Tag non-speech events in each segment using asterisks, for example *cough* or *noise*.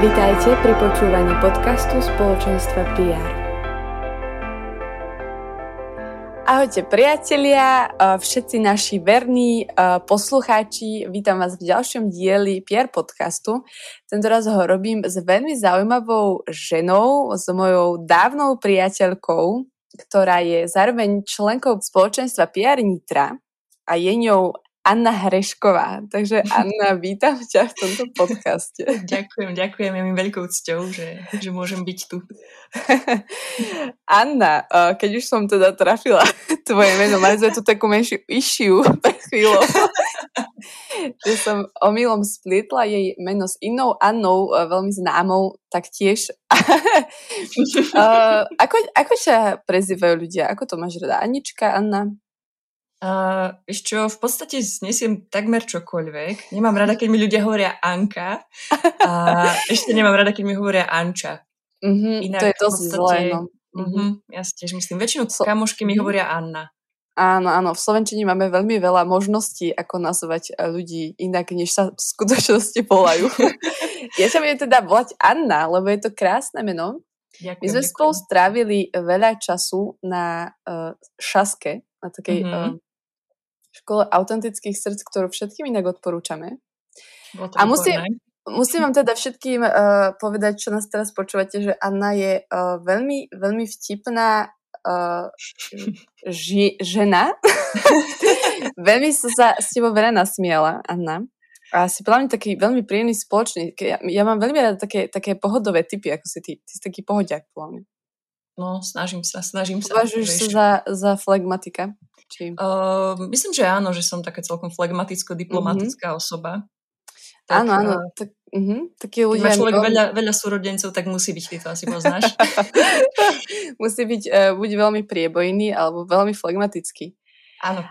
Vítajte pri počúvaní podcastu spoločenstva PR. Ahojte priatelia, všetci naši verní poslucháči, vítam vás v ďalšom dieli PR podcastu. Tento ho robím s veľmi zaujímavou ženou, s mojou dávnou priateľkou, ktorá je zároveň členkou spoločenstva PR Nitra a je ňou Anna Hrešková. Takže Anna, *laughs* vítam ťa v tomto podcaste. ďakujem, ďakujem. Je mi veľkou cťou, že, že môžem byť tu. *laughs* Anna, keď už som teda trafila *laughs* tvoje meno, mali sme tu takú menšiu issue pre chvíľu, že som omylom splietla jej meno s inou Annou, veľmi známou, taktiež. ako, ako sa prezývajú ľudia? Ako to máš rada? Anička, Anna? Ešte čo, v podstate znesiem takmer čokoľvek. Nemám rada, keď mi ľudia hovoria Anka a ešte nemám rada, keď mi hovoria Anča. Mm-hmm, Inak to je dosť podstate, zlé, no. Mm-hmm, ja si tiež myslím. Väčšinou so, kamošky mi mm-hmm. hovoria Anna. Áno, áno, v Slovenčine máme veľmi veľa možností, ako nazvať eh, ľudí inak, než sa v skutočnosti volajú. *laughs* ja sa budem teda volať Anna, lebo je to krásne meno. Ďakujem, My sme ďakujem. spolu strávili veľa času na uh, šaske, na takej mm-hmm. uh, škole autentických srdc, ktorú všetkým inak odporúčame. A musím, musím vám teda všetkým uh, povedať, čo nás teraz počúvate, že Anna je uh, veľmi, veľmi vtipná uh, ži, žena. *laughs* veľmi som sa s tebou veľa nasmiala, Anna. A si podľa mňa taký veľmi príjemný spoločný. Ja, ja mám veľmi rada také, také pohodové typy, ako si ty. Ty si taký pohodiak, podľa mňa. No, snažím sa, snažím sa. Považuješ sa za, za flegmatika? Či... Uh, myslím, že áno, že som taká celkom flegmaticko-diplomatická mm-hmm. osoba. Tak, áno, áno. Tak, uh-huh, taký ľudia... Keď človek on... veľa, veľa súrodencov, tak musí byť, ty to asi poznáš. *laughs* musí byť uh, buď veľmi priebojný, alebo veľmi flegmatický. Áno.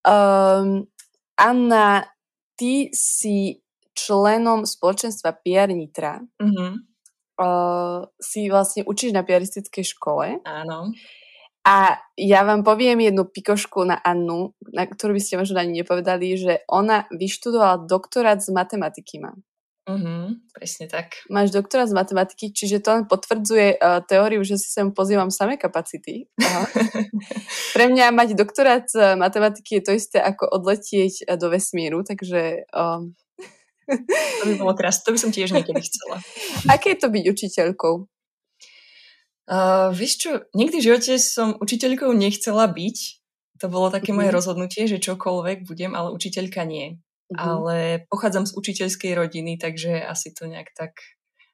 Um, Anna, ty si členom spoločenstva PR Nitra. Uh-huh. Uh, si vlastne učíš na piaristickej škole. Áno. A ja vám poviem jednu pikošku na Annu, na ktorú by ste možno ani nepovedali, že ona vyštudovala doktorát z matematiky má. Uh-huh, presne tak. Máš doktorát z matematiky, čiže to len potvrdzuje uh, teóriu, že si sem pozývam samé kapacity. Aha. *laughs* Pre mňa mať doktorát z matematiky je to isté ako odletieť uh, do vesmíru, takže... Um... to by bolo krásne, to by som tiež niekedy chcela. *laughs* Aké je to byť učiteľkou? Uh, vieš čo, nikdy v živote som učiteľkou nechcela byť. To bolo také moje mhm. rozhodnutie, že čokoľvek budem, ale učiteľka nie. Uh-huh. Ale pochádzam z učiteľskej rodiny, takže asi to nejak tak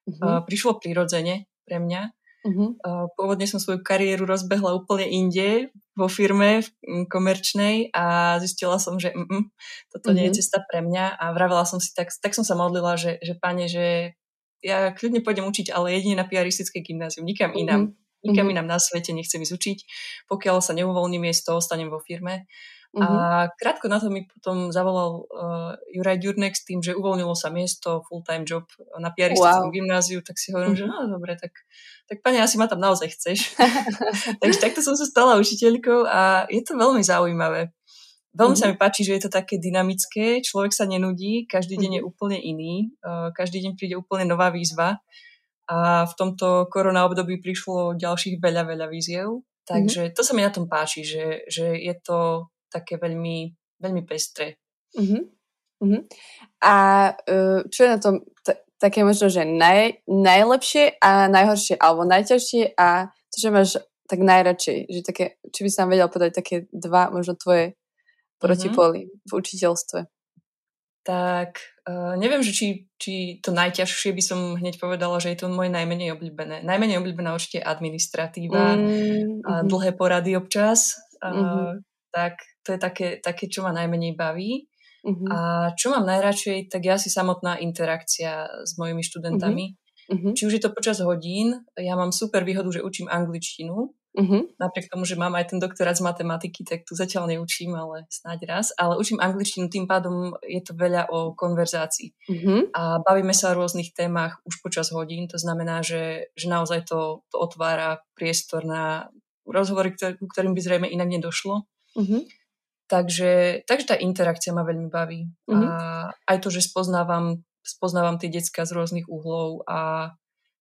uh, prišlo prirodzene pre mňa. Uh-huh. Uh, pôvodne som svoju kariéru rozbehla úplne inde, vo firme v, komerčnej a zistila som, že mm, toto nie je cesta pre mňa a vravela som si, tak, tak som sa modlila, že, že pane, že ja kľudne pôjdem učiť, ale jedine na piaristické gymnázium, nikam mm-hmm. inám. Nikam mm-hmm. inám na svete nechcem ísť učiť. Pokiaľ sa neuvoľní miesto, ostanem vo firme. Mm-hmm. A krátko na to mi potom zavolal uh, Juraj Ďurnek s tým, že uvoľnilo sa miesto, full-time job na piaristickom wow. gymnáziu, tak si hovorím, mm-hmm. že no dobre, tak, tak pani, asi ma tam naozaj chceš. *laughs* *laughs* Takže takto som sa stala učiteľkou a je to veľmi zaujímavé. Veľmi mm-hmm. sa mi páči, že je to také dynamické, človek sa nenudí, každý deň mm-hmm. je úplne iný, uh, každý deň príde úplne nová výzva a v tomto korona období prišlo ďalších veľa, veľa takže mm-hmm. to sa mi na tom páči, že, že je to také veľmi, veľmi pestré. Mm-hmm. Uh-huh. A uh, čo je na tom t- také možno, že naj, najlepšie a najhoršie, alebo najťažšie a to, že máš tak najradšej, že také, či by som vedel povedať také dva možno tvoje protipóly mm-hmm. v učiteľstve. Tak uh, neviem, že či, či to najťažšie by som hneď povedala, že je to moje najmenej obľúbené. Najmenej obľúbená určite administratíva mm-hmm. a mhm. dlhé porady občas. Uh, mm-hmm. Tak to je také, také, čo ma najmenej baví. Uh-huh. A čo mám najradšej, tak ja si samotná interakcia s mojimi študentami. Uh-huh. Či už je to počas hodín, ja mám super výhodu, že učím angličtinu. Uh-huh. Napriek tomu, že mám aj ten doktorát z matematiky, tak tu zatiaľ neučím, ale snáď raz. Ale učím angličtinu, tým pádom je to veľa o konverzácii. Uh-huh. A bavíme sa o rôznych témach už počas hodín. To znamená, že, že naozaj to, to otvára priestor na rozhovory, ktorý, ktorým by zrejme inak nedošlo. Uh-huh. Takže, takže tá interakcia ma veľmi baví. Mm-hmm. A aj to, že spoznávam, spoznávam tie decka z rôznych uhlov a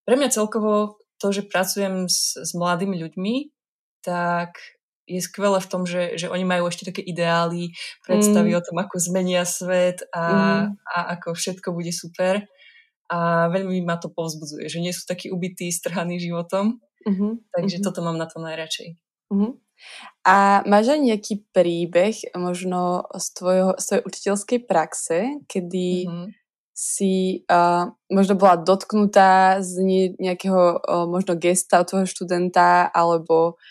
pre mňa celkovo to, že pracujem s, s mladými ľuďmi, tak je skvelé v tom, že, že oni majú ešte také ideály, predstavy mm. o tom, ako zmenia svet a, mm. a ako všetko bude super. A veľmi ma to povzbudzuje, že nie sú takí ubití, strhaní životom. Mm-hmm. Takže mm-hmm. toto mám na to najradšej. Mm-hmm. A máš aj nejaký príbeh možno z, tvojho, z tvojej učiteľskej praxe, kedy mm-hmm. si uh, možno bola dotknutá z nejakého uh, možno gesta od tvojho študenta alebo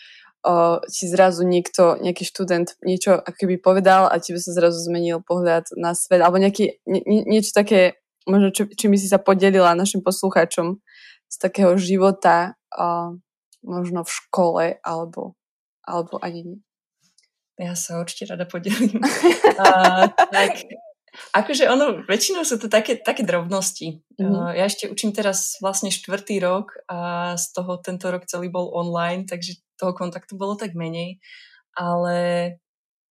uh, ti zrazu niekto, nejaký študent niečo akoby povedal a by sa zrazu zmenil pohľad na svet alebo nejaký, nie, niečo také, možno či, čím by si sa podelila našim poslucháčom z takého života uh, možno v škole alebo alebo ani nie? Ja sa určite rada podelím. *laughs* uh, tak, akože ono, väčšinou sú to také, také drobnosti. Mm-hmm. Uh, ja ešte učím teraz vlastne štvrtý rok a z toho tento rok celý bol online, takže toho kontaktu bolo tak menej. Ale,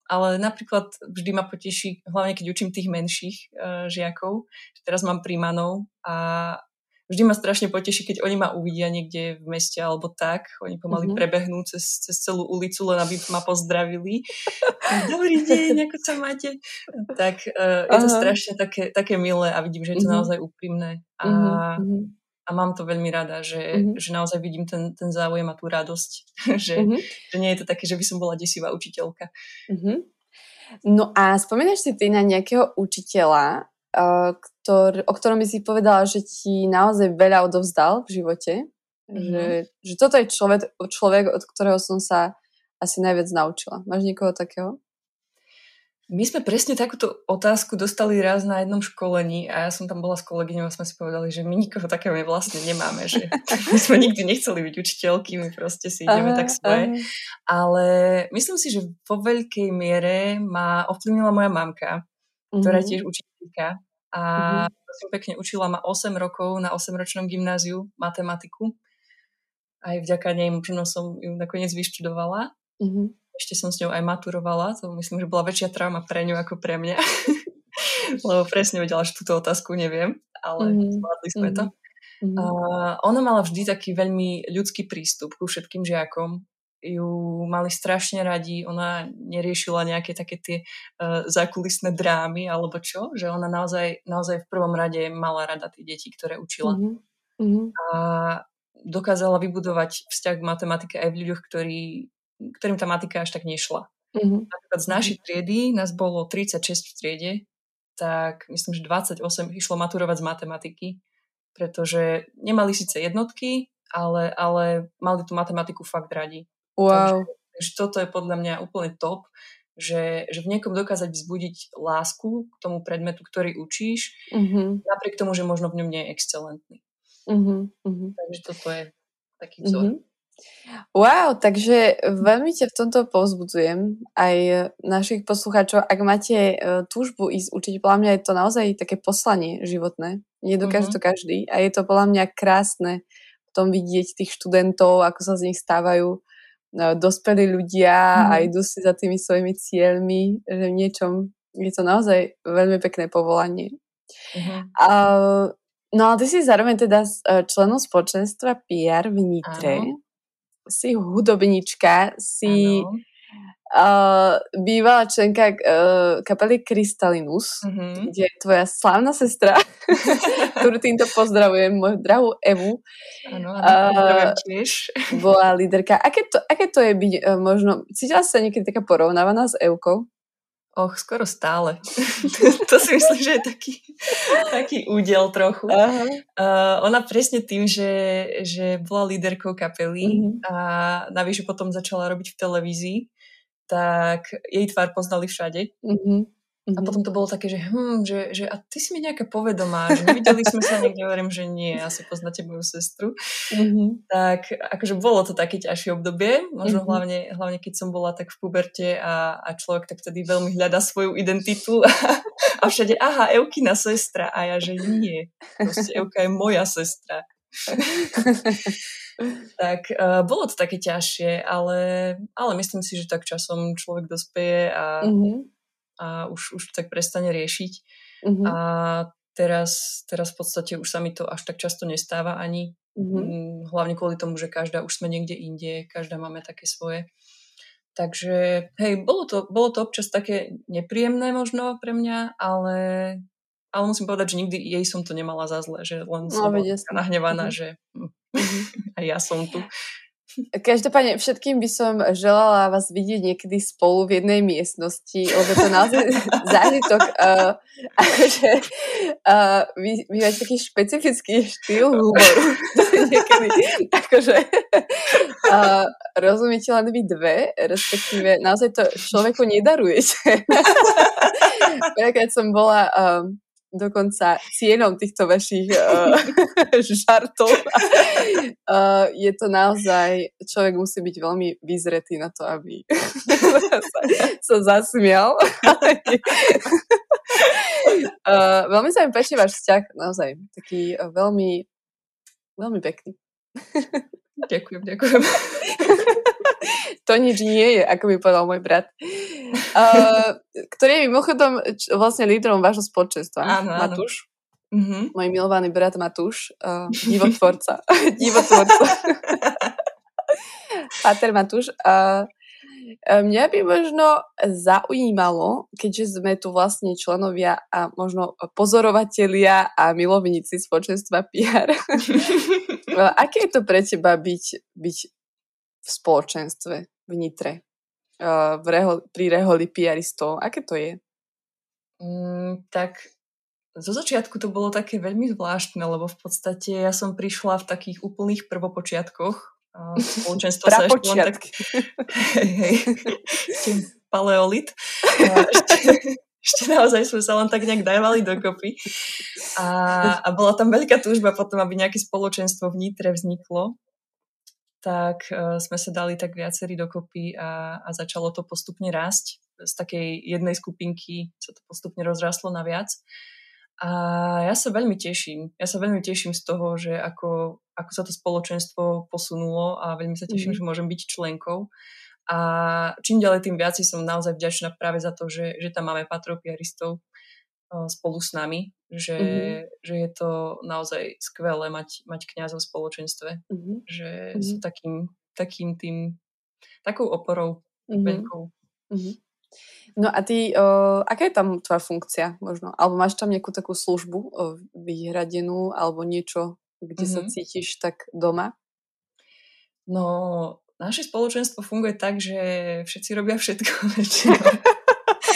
ale napríklad vždy ma poteší, hlavne keď učím tých menších uh, žiakov, teraz mám príjmanov a vždy ma strašne poteší, keď oni ma uvidia niekde v meste alebo tak. Oni pomaly mm-hmm. prebehnú cez, cez celú ulicu, len aby ma pozdravili. *laughs* Dobrý deň, ako sa máte? Tak uh, je to strašne také, také milé a vidím, že je to mm-hmm. naozaj úprimné. A, mm-hmm. a mám to veľmi rada, že, mm-hmm. že naozaj vidím ten, ten záujem a tú radosť. *laughs* že, mm-hmm. že nie je to také, že by som bola desivá učiteľka. Mm-hmm. No a spomínaš si ty na nejakého učiteľa, ktor, o ktorom by si povedala, že ti naozaj veľa odovzdal v živote. Mm-hmm. Že, že toto je človek, človek, od ktorého som sa asi najviac naučila. Máš niekoho takého? My sme presne takúto otázku dostali raz na jednom školení a ja som tam bola s kolegyňou a sme si povedali, že my nikoho takého vlastne nemáme, že *laughs* my sme nikdy nechceli byť učiteľky, my proste si ideme aha, tak svoje. Aha. Ale myslím si, že vo veľkej miere ma ovplyvnila moja mamka, ktorá je mhm. tiež učiteľka a mm-hmm. prosím pekne učila ma 8 rokov na 8-ročnom gymnáziu matematiku. Aj vďaka nej možno som ju nakoniec vyštudovala. Mm-hmm. Ešte som s ňou aj maturovala, to myslím, že bola väčšia trauma pre ňu ako pre mňa. *laughs* Lebo presne vedela, že túto otázku neviem, ale mm-hmm. zvládli sme mm-hmm. to. Mm-hmm. Uh, ona mala vždy taký veľmi ľudský prístup ku všetkým žiakom ju mali strašne radi, ona neriešila nejaké také tie uh, zákulisné drámy alebo čo, že ona naozaj, naozaj v prvom rade mala rada tie deti, ktoré učila. Mm-hmm. A dokázala vybudovať vzťah k matematike aj v ľuďoch, ktorí, ktorým tá matika až tak nešla. Mm-hmm. Napríklad z našej triedy, nás bolo 36 v triede, tak myslím, že 28 išlo maturovať z matematiky, pretože nemali síce jednotky, ale, ale mali tú matematiku fakt radi. Wow. Takže, takže toto je podľa mňa úplne top, že, že v niekom dokázať vzbudiť lásku k tomu predmetu, ktorý učíš, mm-hmm. napriek tomu, že možno v ňom nie je excelentný. Mm-hmm. Takže toto je taký vzor. Mm-hmm. Wow, takže veľmi ťa v tomto povzbudzujem aj našich poslucháčov. Ak máte uh, túžbu ísť učiť, podľa mňa je to naozaj také poslanie životné. Nedokáže mm-hmm. to každý a je to podľa mňa krásne tom vidieť tých študentov, ako sa z nich stávajú dospelí ľudia mm. a idú si za tými svojimi cieľmi, že v niečom je to naozaj veľmi pekné povolanie. Mm-hmm. A, no ale ty si zároveň teda e, členom spoločenstva PR v Nitre. Ano. Si hudobnička, si uh, bývalá členka uh, kapely Krystalinus, mm-hmm. kde je tvoja slávna sestra, *laughs* ktorú týmto pozdravujem, moju drahú Evu. Áno, uh, tiež. *laughs* Bola líderka. Aké to, aké to je byť uh, možno, cítila sa niekedy taká porovnávaná s Evkou? Och, skoro stále. *laughs* to si myslím, že je taký, taký údel trochu. Uh-huh. Uh, ona presne tým, že, že bola líderkou kapely uh-huh. a navyše potom začala robiť v televízii, tak jej tvár poznali všade. Mm-hmm. A mhm. potom to bolo také, že, hm, že, že a ty si mi nejaká povedomá, že nevideli sme sa niekde, hovorím, že nie, asi poznáte moju sestru. Mm-hmm. Tak akože bolo to také ťažšie obdobie, možno mm-hmm. hlavne, hlavne keď som bola tak v puberte a, a človek tak vtedy veľmi hľada svoju identitu a, *laughs* a všade, aha, Eukina sestra a ja, že nie, proste Euka je moja sestra. *laughs* tak uh, bolo to také ťažšie, ale, ale myslím si, že tak časom človek dospeje a mm-hmm a už, už tak prestane riešiť. Mm-hmm. A teraz, teraz v podstate už sa mi to až tak často nestáva ani. Mm-hmm. Hlavne kvôli tomu, že každá už sme niekde inde, každá máme také svoje. Takže hej, bolo to, bolo to občas také nepríjemné možno pre mňa, ale, ale musím povedať, že nikdy jej som to nemala za zle, že len no, som no, bola nahnevaná, mm-hmm. že *laughs* aj ja som tu. Každopádne všetkým by som želala vás vidieť niekedy spolu v jednej miestnosti, lebo to naozaj *laughs* zážitok, uh, akože uh, vy, vy máte taký špecifický štýl humoru. *laughs* niekedy, akože uh, rozumiete len vy dve, respektíve naozaj to človeku nedarujete. keď som bola um, dokonca cienom týchto vašich uh, *laughs* žartov. uh, *laughs* je to naozaj, človek musí byť veľmi vyzretý na to, aby *laughs* sa, sa zasmial. uh, veľmi sa mi páči váš vzťah, naozaj, taký veľmi, veľmi pekný. Ďakujem, ďakujem. *laughs* to nič nie je, ako by povedal môj brat. Uh, ktorý je mimochodom vlastne lídrom vášho spoločenstva. Áno, Matúš. Mm-hmm. Môj milovaný brat Matúš, uh, divotvorca. *laughs* divotvorca. *laughs* Pater Matúš. Uh, Mňa by možno zaujímalo, keďže sme tu vlastne členovia a možno pozorovatelia a milovníci spoločenstva PR. *laughs* Aké je to pre teba byť, byť v spoločenstve v Nitre, uh, v reho- pri reholi piaristov? Aké to je? Mm, tak zo začiatku to bolo také veľmi zvláštne, lebo v podstate ja som prišla v takých úplných prvopočiatkoch. Spoločenstvo sa ešte len tak... hej, hej, paleolit. Ešte, ešte naozaj sme sa len tak nejak dávali dokopy. A, a bola tam veľká túžba potom, aby nejaké spoločenstvo v Nitre vzniklo tak uh, sme sa dali tak viacerí dokopy a, a začalo to postupne rásť. Z takej jednej skupinky sa to postupne rozrastlo na viac. A ja sa veľmi teším. Ja sa veľmi teším z toho, že ako, ako sa to spoločenstvo posunulo a veľmi sa teším, mm. že môžem byť členkou. A čím ďalej, tým viac som naozaj vďačná práve za to, že, že tam máme patropiaristov spolu s nami, že, mm-hmm. že je to naozaj skvelé mať, mať kniazov v spoločenstve, mm-hmm. že mm-hmm. sú takým, takým tým, takou oporou mm-hmm. veľkou. Mm-hmm. No a ty, uh, aká je tam tvoja funkcia možno? Alebo máš tam nejakú takú službu uh, vyhradenú alebo niečo, kde mm-hmm. sa cítiš tak doma? No, naše spoločenstvo funguje tak, že všetci robia všetko *laughs*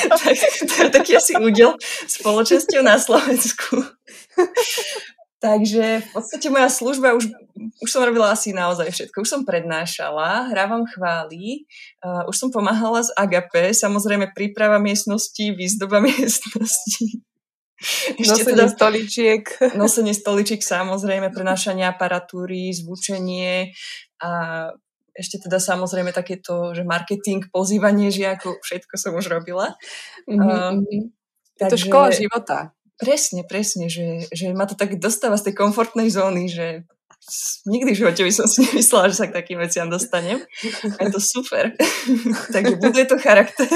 *laughs* tak, to je taký asi údel spoločensťou na Slovensku. Takže v podstate moja služba, už, už som robila asi naozaj všetko. Už som prednášala, hrávam chvály, uh, už som pomáhala z Agape, samozrejme príprava miestnosti, výzdoba *laughs* miestnosti. *laughs* Ešte nosenie teda, stoličiek. *laughs* Nosenie stoličiek, samozrejme, prenášanie aparatúry, zvučenie a ešte teda samozrejme takéto, že marketing, pozývanie žiakov, všetko som už robila. Mm-hmm. Uh, je to škola života. Presne, presne, že, že ma to tak dostáva z tej komfortnej zóny, že nikdy v živote by som si nemyslela, že sa k takým veciam dostanem. A je to super. *laughs* Takže buduje to charakter,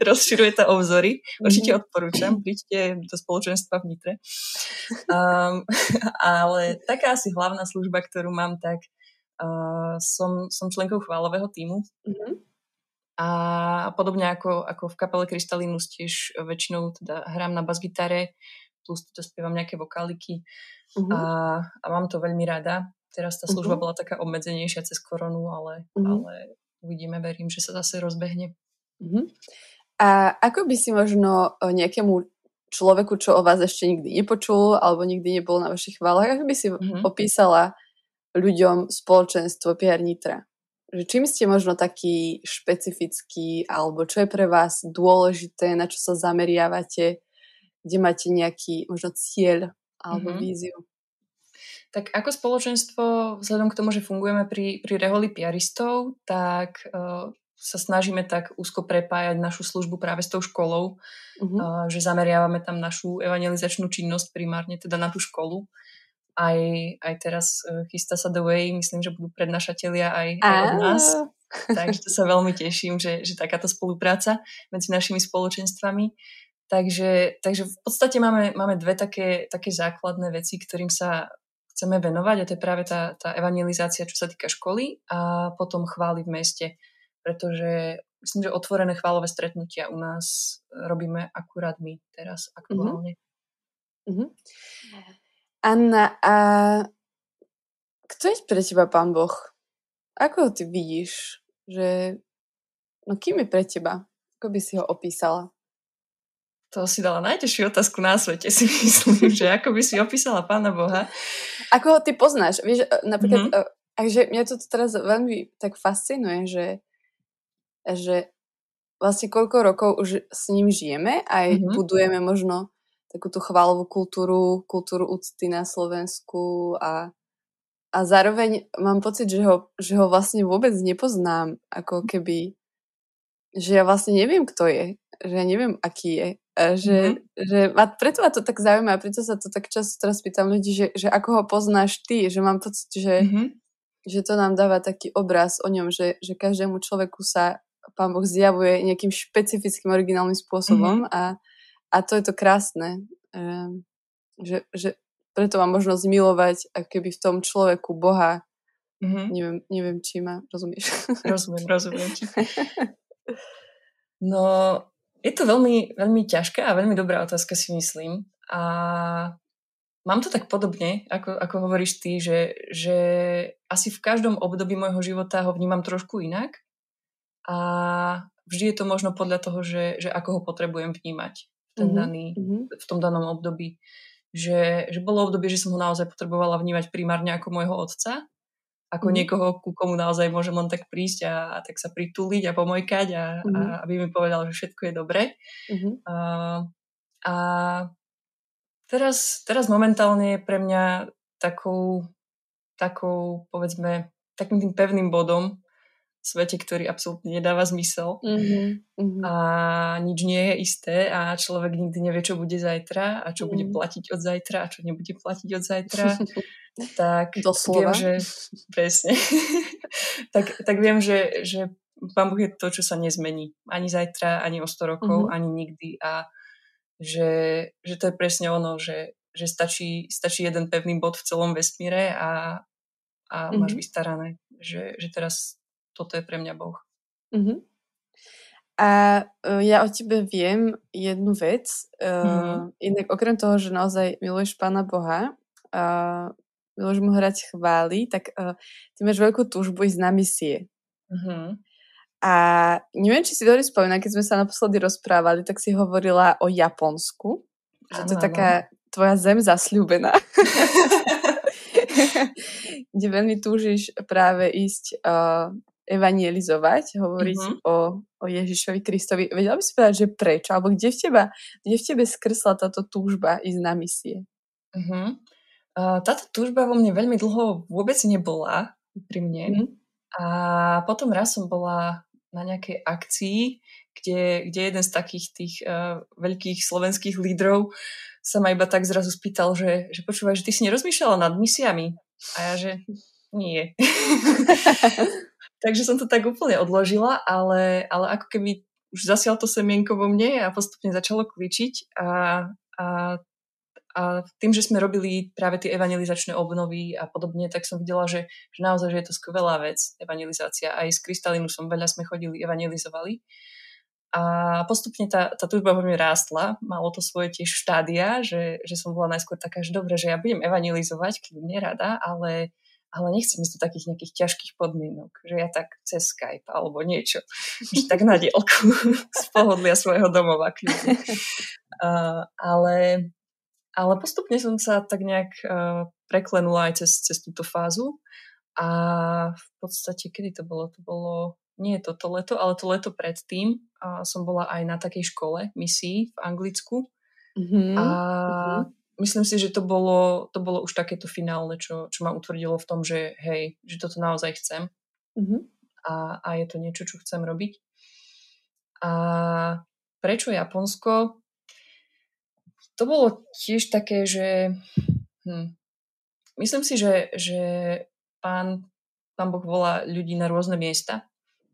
rozširuje to obzory. Určite mhm. odporúčam, príďte do spoločenstva v Nitre. Um, *laughs* ale taká asi hlavná služba, ktorú mám, tak Uh, som, som členkou chválového týmu mm-hmm. A podobne ako, ako v kapele Krystalinus tiež väčšinou teda hrám na basgitare, plus to spievam nejaké vokáliky uh-huh. a, a mám to veľmi rada. Teraz tá služba uh-huh. bola taká obmedzenejšia cez koronu, ale, uh-huh. ale uvidíme, verím, že sa zase rozbehne. Uh-huh. A ako by si možno nejakému človeku, čo o vás ešte nikdy nepočul alebo nikdy nebol na vašich chválach, ako by si uh-huh. opísala ľuďom spoločenstvo PR Nitra? že čím ste možno taký špecifický, alebo čo je pre vás dôležité, na čo sa zameriavate, kde máte nejaký možno cieľ alebo mm-hmm. víziu? Tak ako spoločenstvo, vzhľadom k tomu, že fungujeme pri, pri reholi piaristov, tak uh, sa snažíme tak úzko prepájať našu službu práve s tou školou, mm-hmm. uh, že zameriavame tam našu evangelizačnú činnosť primárne teda na tú školu aj, aj teraz uh, chystá sa The Way, myslím, že budú prednášatelia aj, aj od nás. *laughs* Takže to sa veľmi teším, že, že takáto spolupráca medzi našimi spoločenstvami. Takže, takže v podstate máme, máme dve také, také základné veci, ktorým sa chceme venovať a to je práve tá, tá evangelizácia, čo sa týka školy a potom chvály v meste, pretože myslím, že otvorené chválové stretnutia u nás robíme akurát my teraz aktuálne. Mm-hmm. Anna, a kto je pre teba Pán Boh? Ako ho ty vidíš? Že... No kým je pre teba? Ako by si ho opísala? To si dala najtežšiu otázku na svete, si myslím, že ako by si opísala Pána Boha. Ako ho ty poznáš? Vieš, e, napríklad, mm-hmm. takže mňa to teraz veľmi tak fascinuje, že, že vlastne koľko rokov už s ním žijeme, aj mm-hmm. budujeme možno takú tú chválovú kultúru, kultúru úcty na Slovensku a, a zároveň mám pocit, že ho, že ho vlastne vôbec nepoznám, ako keby, že ja vlastne neviem, kto je, že ja neviem, aký je. A že, mm-hmm. že ma, preto ma to tak zaujíma a preto sa to tak často teraz pýtam ľudí, že, že ako ho poznáš ty, že mám pocit, že, mm-hmm. že to nám dáva taký obraz o ňom, že, že každému človeku sa Pán Boh zjavuje nejakým špecifickým originálnym spôsobom mm-hmm. a a to je to krásne, ehm, že, že preto mám možnosť milovať ako keby v tom človeku Boha. Mm-hmm. Neviem, neviem, či ma rozumieš. Rozumiem, rozumiem. *laughs* No, je to veľmi, veľmi ťažká a veľmi dobrá otázka, si myslím. A mám to tak podobne, ako, ako hovoríš ty, že, že asi v každom období môjho života ho vnímam trošku inak. A vždy je to možno podľa toho, že, že ako ho potrebujem vnímať ten mm-hmm. daný, mm-hmm. v tom danom období. Že, že bolo obdobie, že som ho naozaj potrebovala vnímať primárne ako môjho otca, ako mm-hmm. niekoho, ku komu naozaj môžem len tak prísť a, a tak sa prituliť a pomojkať a, mm-hmm. a aby mi povedal, že všetko je dobré. Mm-hmm. A, a teraz, teraz momentálne je pre mňa takou, takou, povedzme, takým tým pevným bodom, svete, ktorý absolútne nedáva zmysel mm-hmm. a nič nie je isté a človek nikdy nevie, čo bude zajtra a čo mm. bude platiť od zajtra a čo nebude platiť od zajtra. *laughs* tak Doslova. viem, že *laughs* presne. *laughs* tak, tak viem, že, že Pán Boh je to, čo sa nezmení. Ani zajtra, ani o 100 rokov, mm-hmm. ani nikdy. A že, že to je presne ono, že, že stačí, stačí jeden pevný bod v celom vesmíre a, a mm-hmm. máš vystarané. Že, že teraz toto je pre mňa Boh. Uh-huh. A uh, ja o tebe viem jednu vec. Uh, uh-huh. Inak okrem toho, že naozaj miluješ Pána Boha, uh, miluješ mu hrať chvály, tak uh, ty máš veľkú túžbu ísť na misie. Uh-huh. A neviem, či si dobre spomína, keď sme sa naposledy rozprávali, tak si hovorila o Japonsku. Že to je taká tvoja zem zasľúbená. *laughs* *laughs* kde veľmi túžiš práve ísť uh, evangelizovať, hovoriť uh-huh. o, o Ježišovi Kristovi. Vedela by si povedať, že prečo? Alebo kde v, teba, kde v tebe skrsla táto túžba ísť na misie? Uh, táto túžba vo mne veľmi dlho vôbec nebola pri mne. Uh-huh. A potom raz som bola na nejakej akcii, kde, kde jeden z takých tých uh, veľkých slovenských lídrov sa ma iba tak zrazu spýtal, že, že počúvaj, že ty si nerozmýšľala nad misiami. A ja, že nie. *laughs* Takže som to tak úplne odložila, ale, ale ako keby už zasial to semienko vo mne a postupne začalo kličiť a, a a tým, že sme robili práve tie evangelizačné obnovy a podobne, tak som videla, že, že naozaj že je to skvelá vec, evangelizácia. Aj s Kristalinu som veľa sme chodili, evangelizovali. A postupne tá, tá túžba vo mne rástla, malo to svoje tiež štádia, že, že som bola najskôr taká, že dobre, že ja budem evangelizovať, kľudne rada, ale, ale nechcem ísť do takých nejakých ťažkých podmienok, že ja tak cez Skype alebo niečo, *laughs* že tak na dielku *laughs* z pohodlia svojho domova kľudne. Uh, *laughs* ale ale postupne som sa tak nejak uh, preklenula aj cez, cez túto fázu a v podstate, kedy to bolo? To bolo, nie toto leto, ale to leto predtým uh, som bola aj na takej škole misii v Anglicku mm-hmm. a mm-hmm. Myslím si, že to bolo, to bolo už takéto finálne, čo, čo ma utvrdilo v tom, že hej, že toto naozaj chcem mm-hmm. a, a je to niečo, čo chcem robiť. A prečo Japonsko? to bolo tiež také, že hm, myslím si, že, že pán, pán Boh volá ľudí na rôzne miesta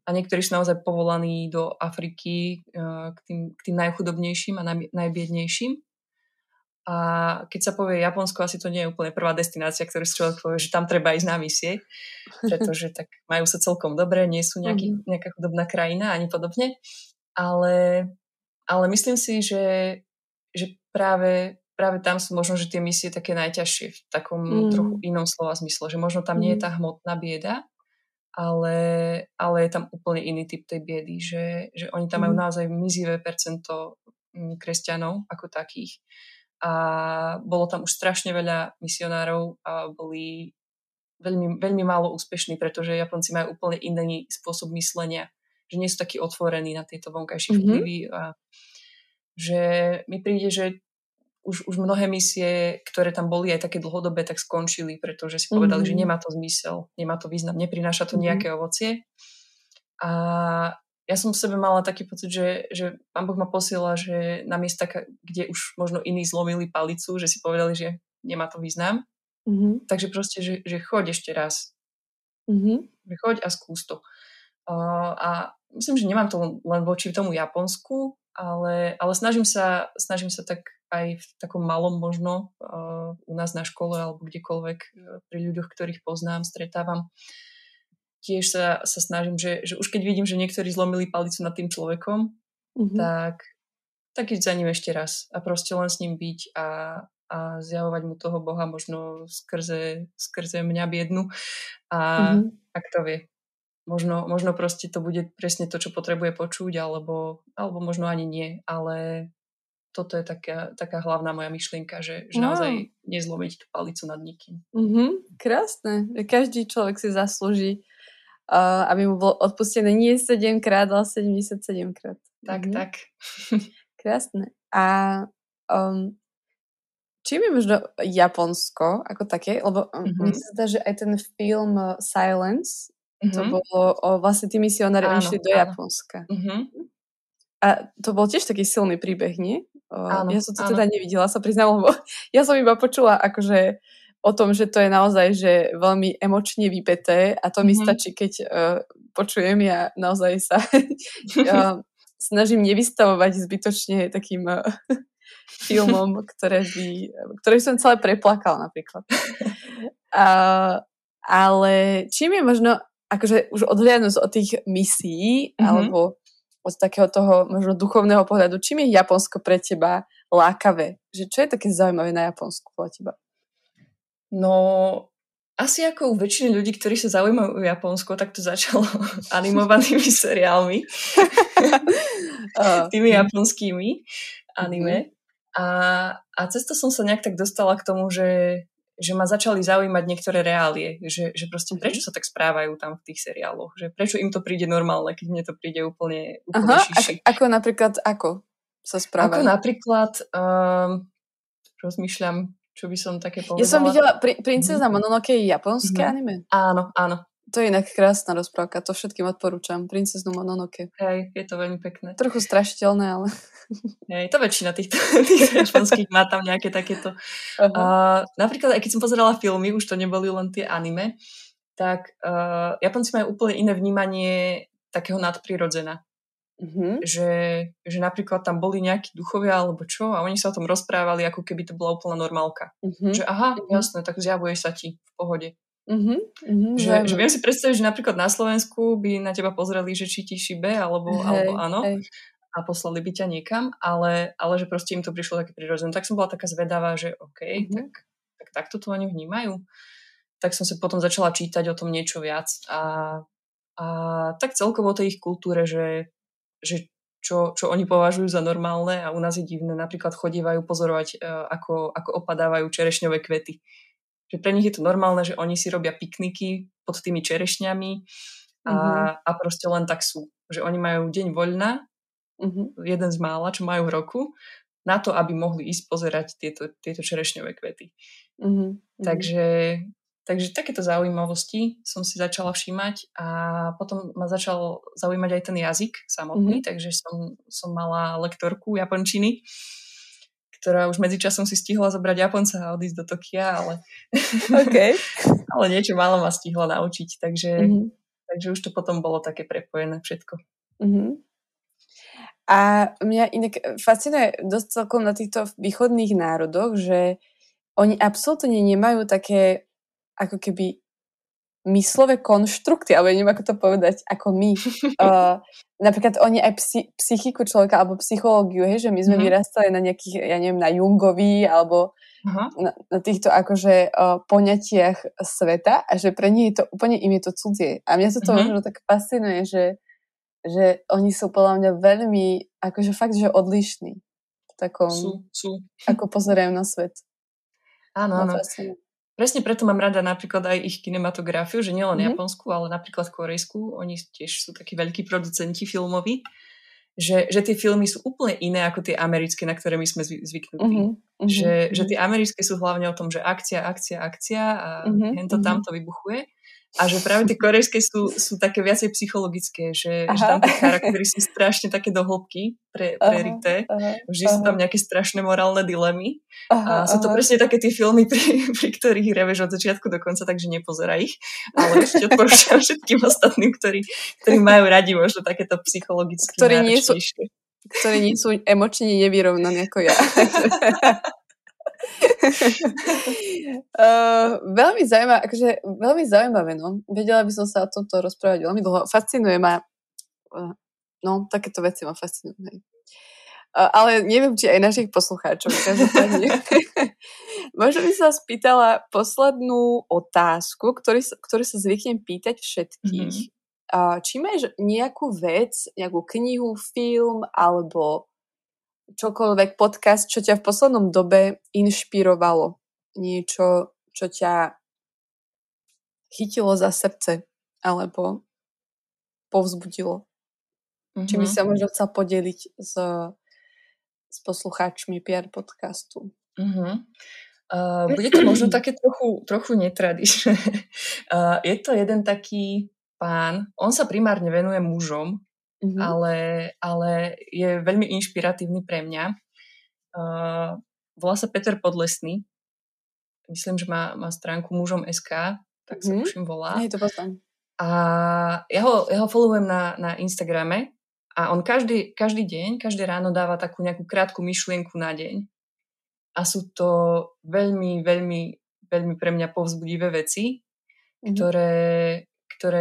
a niektorí sú naozaj povolaní do Afriky uh, k, tým, k tým najchudobnejším a naj, najbiednejším. A keď sa povie Japonsko, asi to nie je úplne prvá destinácia, ktorú si človek povie, že tam treba ísť na misie, pretože tak majú sa celkom dobre, nie sú nejaký, mhm. nejaká chudobná krajina ani podobne. Ale, ale myslím si, že, že práve, práve tam sú možno, že tie misie také najťažšie v takom mm. trochu inom slova zmysle, že možno tam nie je mm. tá hmotná bieda, ale, ale je tam úplne iný typ tej biedy, že, že oni tam mm. majú naozaj mizivé percento mm, kresťanov ako takých. A bolo tam už strašne veľa misionárov a boli veľmi, veľmi málo úspešní, pretože Japonci majú úplne iný spôsob myslenia, že nie sú takí otvorení na tieto vonkajšie mm-hmm. vplyvy a že mi príde, že už, už mnohé misie, ktoré tam boli aj také dlhodobé, tak skončili, pretože si povedali, mm-hmm. že nemá to zmysel, nemá to význam, neprináša to mm-hmm. nejaké ovocie. A ja som v sebe mala taký pocit, že, že pán Boh ma posiela, že na miesta, kde už možno iní zlomili palicu, že si povedali, že nemá to význam. Mm-hmm. Takže proste, že, že choď ešte raz. Mm-hmm. Že choď a skús to. Uh, a myslím, že nemám to len voči tomu Japonsku, ale, ale snažím, sa, snažím sa tak aj v takom malom možno uh, u nás na škole alebo kdekoľvek uh, pri ľuďoch, ktorých poznám, stretávam. Tiež sa, sa snažím, že, že už keď vidím, že niektorí zlomili palicu nad tým človekom, mm-hmm. tak, tak ísť za ním ešte raz a proste len s ním byť a, a zjavovať mu toho Boha možno skrze, skrze mňa biednu a mm-hmm. ak to vie. Možno, možno proste to bude presne to, čo potrebuje počuť, alebo, alebo možno ani nie, ale toto je taká, taká hlavná moja myšlienka, že, že no. naozaj nezlomiť tú palicu nad nikým. Mm-hmm, krásne. Každý človek si zaslúži, aby mu bolo odpustené nie 7 krát, ale 77 krát. Tak, mm-hmm. tak. *laughs* krásne. A um, čím je možno Japonsko ako také? Lebo mm-hmm. mi sa zdá, že aj ten film uh, Silence, mm-hmm. to bolo o, vlastne tí misionári išli do áno. Japonska. Mm-hmm. A to bol tiež taký silný príbeh, nie? Áno, ja som to áno. teda nevidela, sa priznám, lebo *laughs* ja som iba počula akože o tom, že to je naozaj že veľmi emočne vypeté a to mm-hmm. mi mhm. stačí, keď uh, počujem, ja naozaj sa uh, *laughs* snažím nevystavovať zbytočne takým uh, *laughs* filmom, ktoré by, ktoré som celé preplakal napríklad. Uh, ale čím je možno, akože už odhliadnúť od tých misií, mm-hmm. alebo od takého toho možno duchovného pohľadu, čím je Japonsko pre teba lákavé? Že čo je také zaujímavé na Japonsku pre teba? No, asi ako u väčšiny ľudí, ktorí sa zaujímajú o Japonsko, tak to začalo *laughs* animovanými *laughs* seriálmi. *laughs* Tými japonskými anime. Mm-hmm. A, a cez to som sa nejak tak dostala k tomu, že že ma začali zaujímať niektoré reálie, že, že proste mhm. prečo sa tak správajú tam v tých seriáloch, že prečo im to príde normálne, keď mne to príde úplne, úplne Aha, šiši. Ako, ako napríklad, ako sa správajú? Ako napríklad, um, rozmýšľam, čo by som také povedala. Ja som videla, pri, Princezna mhm. Mononoke je japonské mm-hmm. anime? Áno, áno. To je inak krásna rozprávka, to všetkým odporúčam. Princeznu Mononoke. Hej, je to veľmi pekné. Trochu strašiteľné, ale... Hej, to väčšina týchto tých japonských má tam nejaké takéto... Uh-huh. Uh, napríklad, aj keď som pozerala filmy, už to neboli len tie anime, tak uh, Japonci majú úplne iné vnímanie takého nadprirodzena. Mm-hmm. Že, že napríklad tam boli nejakí duchovia alebo čo a oni sa o tom rozprávali, ako keby to bola úplná normálka. Mm-hmm. Že aha, mm-hmm. jasné, tak zjavuje sa ti v pohode. Mm-hmm. Mm-hmm. Že, že viem si predstaviť, že napríklad na Slovensku by na teba pozreli, že či ti šibe alebo, hey, alebo áno hey. a poslali by ťa niekam, ale, ale že proste im to prišlo také prirodzené. Tak som bola taká zvedavá, že OK, mm-hmm. tak, tak takto to oni vnímajú. Tak som sa potom začala čítať o tom niečo viac a, a tak celkovo o tej ich kultúre, že že čo, čo oni považujú za normálne a u nás je divné. Napríklad chodívajú pozorovať, uh, ako, ako opadávajú čerešňové kvety. Že pre nich je to normálne, že oni si robia pikniky pod tými čerešňami a, mm-hmm. a proste len tak sú. Že oni majú deň voľna, mm-hmm. jeden z mála, čo majú v roku, na to, aby mohli ísť pozerať tieto, tieto čerešňové kvety. Mm-hmm. Takže Takže takéto zaujímavosti som si začala všímať a potom ma začal zaujímať aj ten jazyk samotný, mm-hmm. takže som, som mala lektorku japončiny, ktorá už medzičasom si stihla zobrať Japonca a odísť do Tokia, ale, *laughs* okay. ale niečo málo ma stihla naučiť, takže, mm-hmm. takže už to potom bolo také prepojené všetko. Mm-hmm. A mňa inak fascinuje dosť celkom na týchto východných národoch, že oni absolútne nemajú také ako keby myslové konštrukty, alebo neviem, ako to povedať, ako my. *laughs* uh, napríklad oni aj psi, psychiku človeka alebo psychológiu, hej, že my sme mm-hmm. vyrastali na nejakých, ja neviem, na Jungovi alebo uh-huh. na, na týchto akože uh, poňatiach sveta a že pre nich je to úplne im je to cudzie. A mňa sa to mm-hmm. možno tak fascinuje, že, že oni sú podľa mňa veľmi, akože fakt, že odlišní. V takom, sú, sú. ako pozerajú na svet. Áno, áno. Presne preto mám rada napríklad aj ich kinematografiu, že nielen mm-hmm. japonskú, ale napríklad korejskú. Oni tiež sú takí veľkí producenti filmoví. Že, že tie filmy sú úplne iné ako tie americké, na ktoré my sme zvyknutí. Mm-hmm. Že, že mhm. tie americké sú hlavne o tom, že akcia, akcia, akcia a mm-hmm. to tamto vybuchuje. A že práve tie korejské sú, sú také viacej psychologické, že, že tam tie charaktery sú strašne také do hĺbky pre, prerité. Vždy aha. sú tam nejaké strašné morálne dilemy. Aha, a sú to aha. presne také tie filmy, pri, *laughs* pri ktorých reveš od začiatku do konca, takže nepozeraj ich. Ale ešte odporúčam všetkým ostatným, ktorí, ktorí majú radi možno takéto psychologické ktorí nie sú, ktorí nie sú emočne nevyrovnaní ako ja. *laughs* *laughs* uh, veľmi zaujímavé, akože veľmi zaujímavé, no. Vedela by som sa o tomto rozprávať veľmi dlho. Fascinuje ma, uh, no, takéto veci ma fascinujú. Hej. Uh, ale neviem, či aj našich poslucháčov. *laughs* Možno by sa spýtala poslednú otázku, ktorý, ktorú sa zvyknem pýtať všetkých. Mm-hmm. Uh, či máš nejakú vec, nejakú knihu, film alebo čokoľvek podcast, čo ťa v poslednom dobe inšpirovalo. Niečo, čo ťa chytilo za srdce alebo povzbudilo. Mm-hmm. Či by sa možno chcel podeliť s, s poslucháčmi PR podcastu. Mm-hmm. Uh, *clears throat* bude to možno také trochu, trochu netradičné. *laughs* Uh, je to jeden taký pán, on sa primárne venuje mužom, mm-hmm. ale, ale je veľmi inšpiratívny pre mňa. Uh, volá sa Peter Podlesný. Myslím, že má, má stránku mužom SK, tak mm-hmm. sa už im volá. Nie, to potom. A ja ho, ja ho followujem na, na Instagrame a on každý, každý deň, každé ráno dáva takú nejakú krátku myšlienku na deň. A sú to veľmi, veľmi, veľmi pre mňa povzbudivé veci, mm-hmm. ktoré, ktoré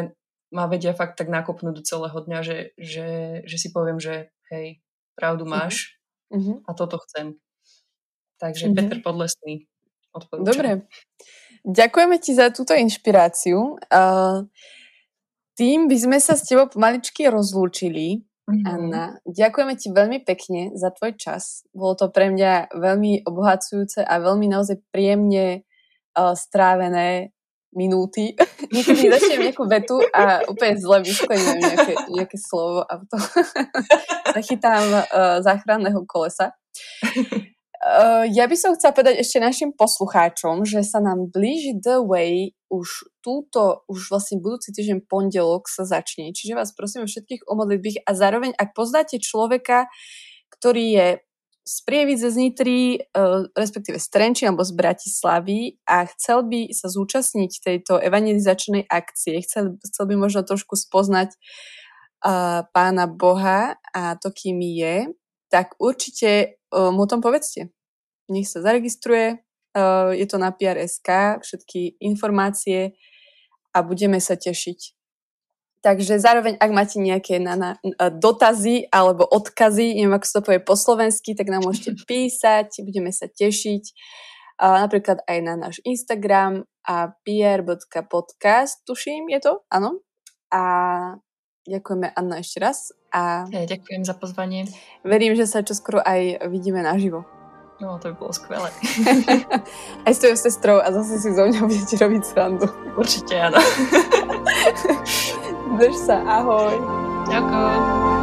ma vedia fakt tak nakopnúť do celého dňa, že, že, že si poviem, že hej, pravdu mhm. máš uh-huh. a toto chcem. Takže uh-huh. Peter Podlesný odporúčam. Dobre. Ďakujeme ti za túto inšpiráciu. Uh, tým by sme sa s tebou pomaličky rozlúčili. Mm-hmm. Anna, ďakujeme ti veľmi pekne za tvoj čas. Bolo to pre mňa veľmi obohacujúce a veľmi naozaj príjemne uh, strávené minúty. Niekedy začnem nejakú *laughs* vetu a úplne zle vysklením nejaké, nejaké slovo a to *laughs* zachytám uh, záchranného kolesa. Uh, ja by som chcela povedať ešte našim poslucháčom, že sa nám blíži The Way už túto, už vlastne budúci týždeň pondelok sa začne. Čiže vás prosím všetkých o modlitbých a zároveň, ak poznáte človeka, ktorý je z Prievidze z Nitry, uh, respektíve z Trenči alebo z Bratislavy a chcel by sa zúčastniť tejto evangelizačnej akcie, chcel, chcel by možno trošku spoznať uh, pána Boha a to, kým je, tak určite uh, mu o tom povedzte. Nech sa zaregistruje, uh, je to na PR.sk, všetky informácie a budeme sa tešiť. Takže zároveň, ak máte nejaké na, na, dotazy alebo odkazy, neviem, ako sa to povie po slovensky, tak nám môžete *laughs* písať, budeme sa tešiť. Uh, napríklad aj na náš Instagram a pr.podcast, tuším, je to? Áno. A ďakujeme Anna ešte raz. A ja ďakujem za pozvanie. Verím, že sa čoskoro aj vidíme naživo. No, to by bolo skvelé. *laughs* Aj s tvojou sestrou a zase si zo mňa budete robiť srandu. Určite áno. *laughs* Drž sa, ahoj. Ďakujem.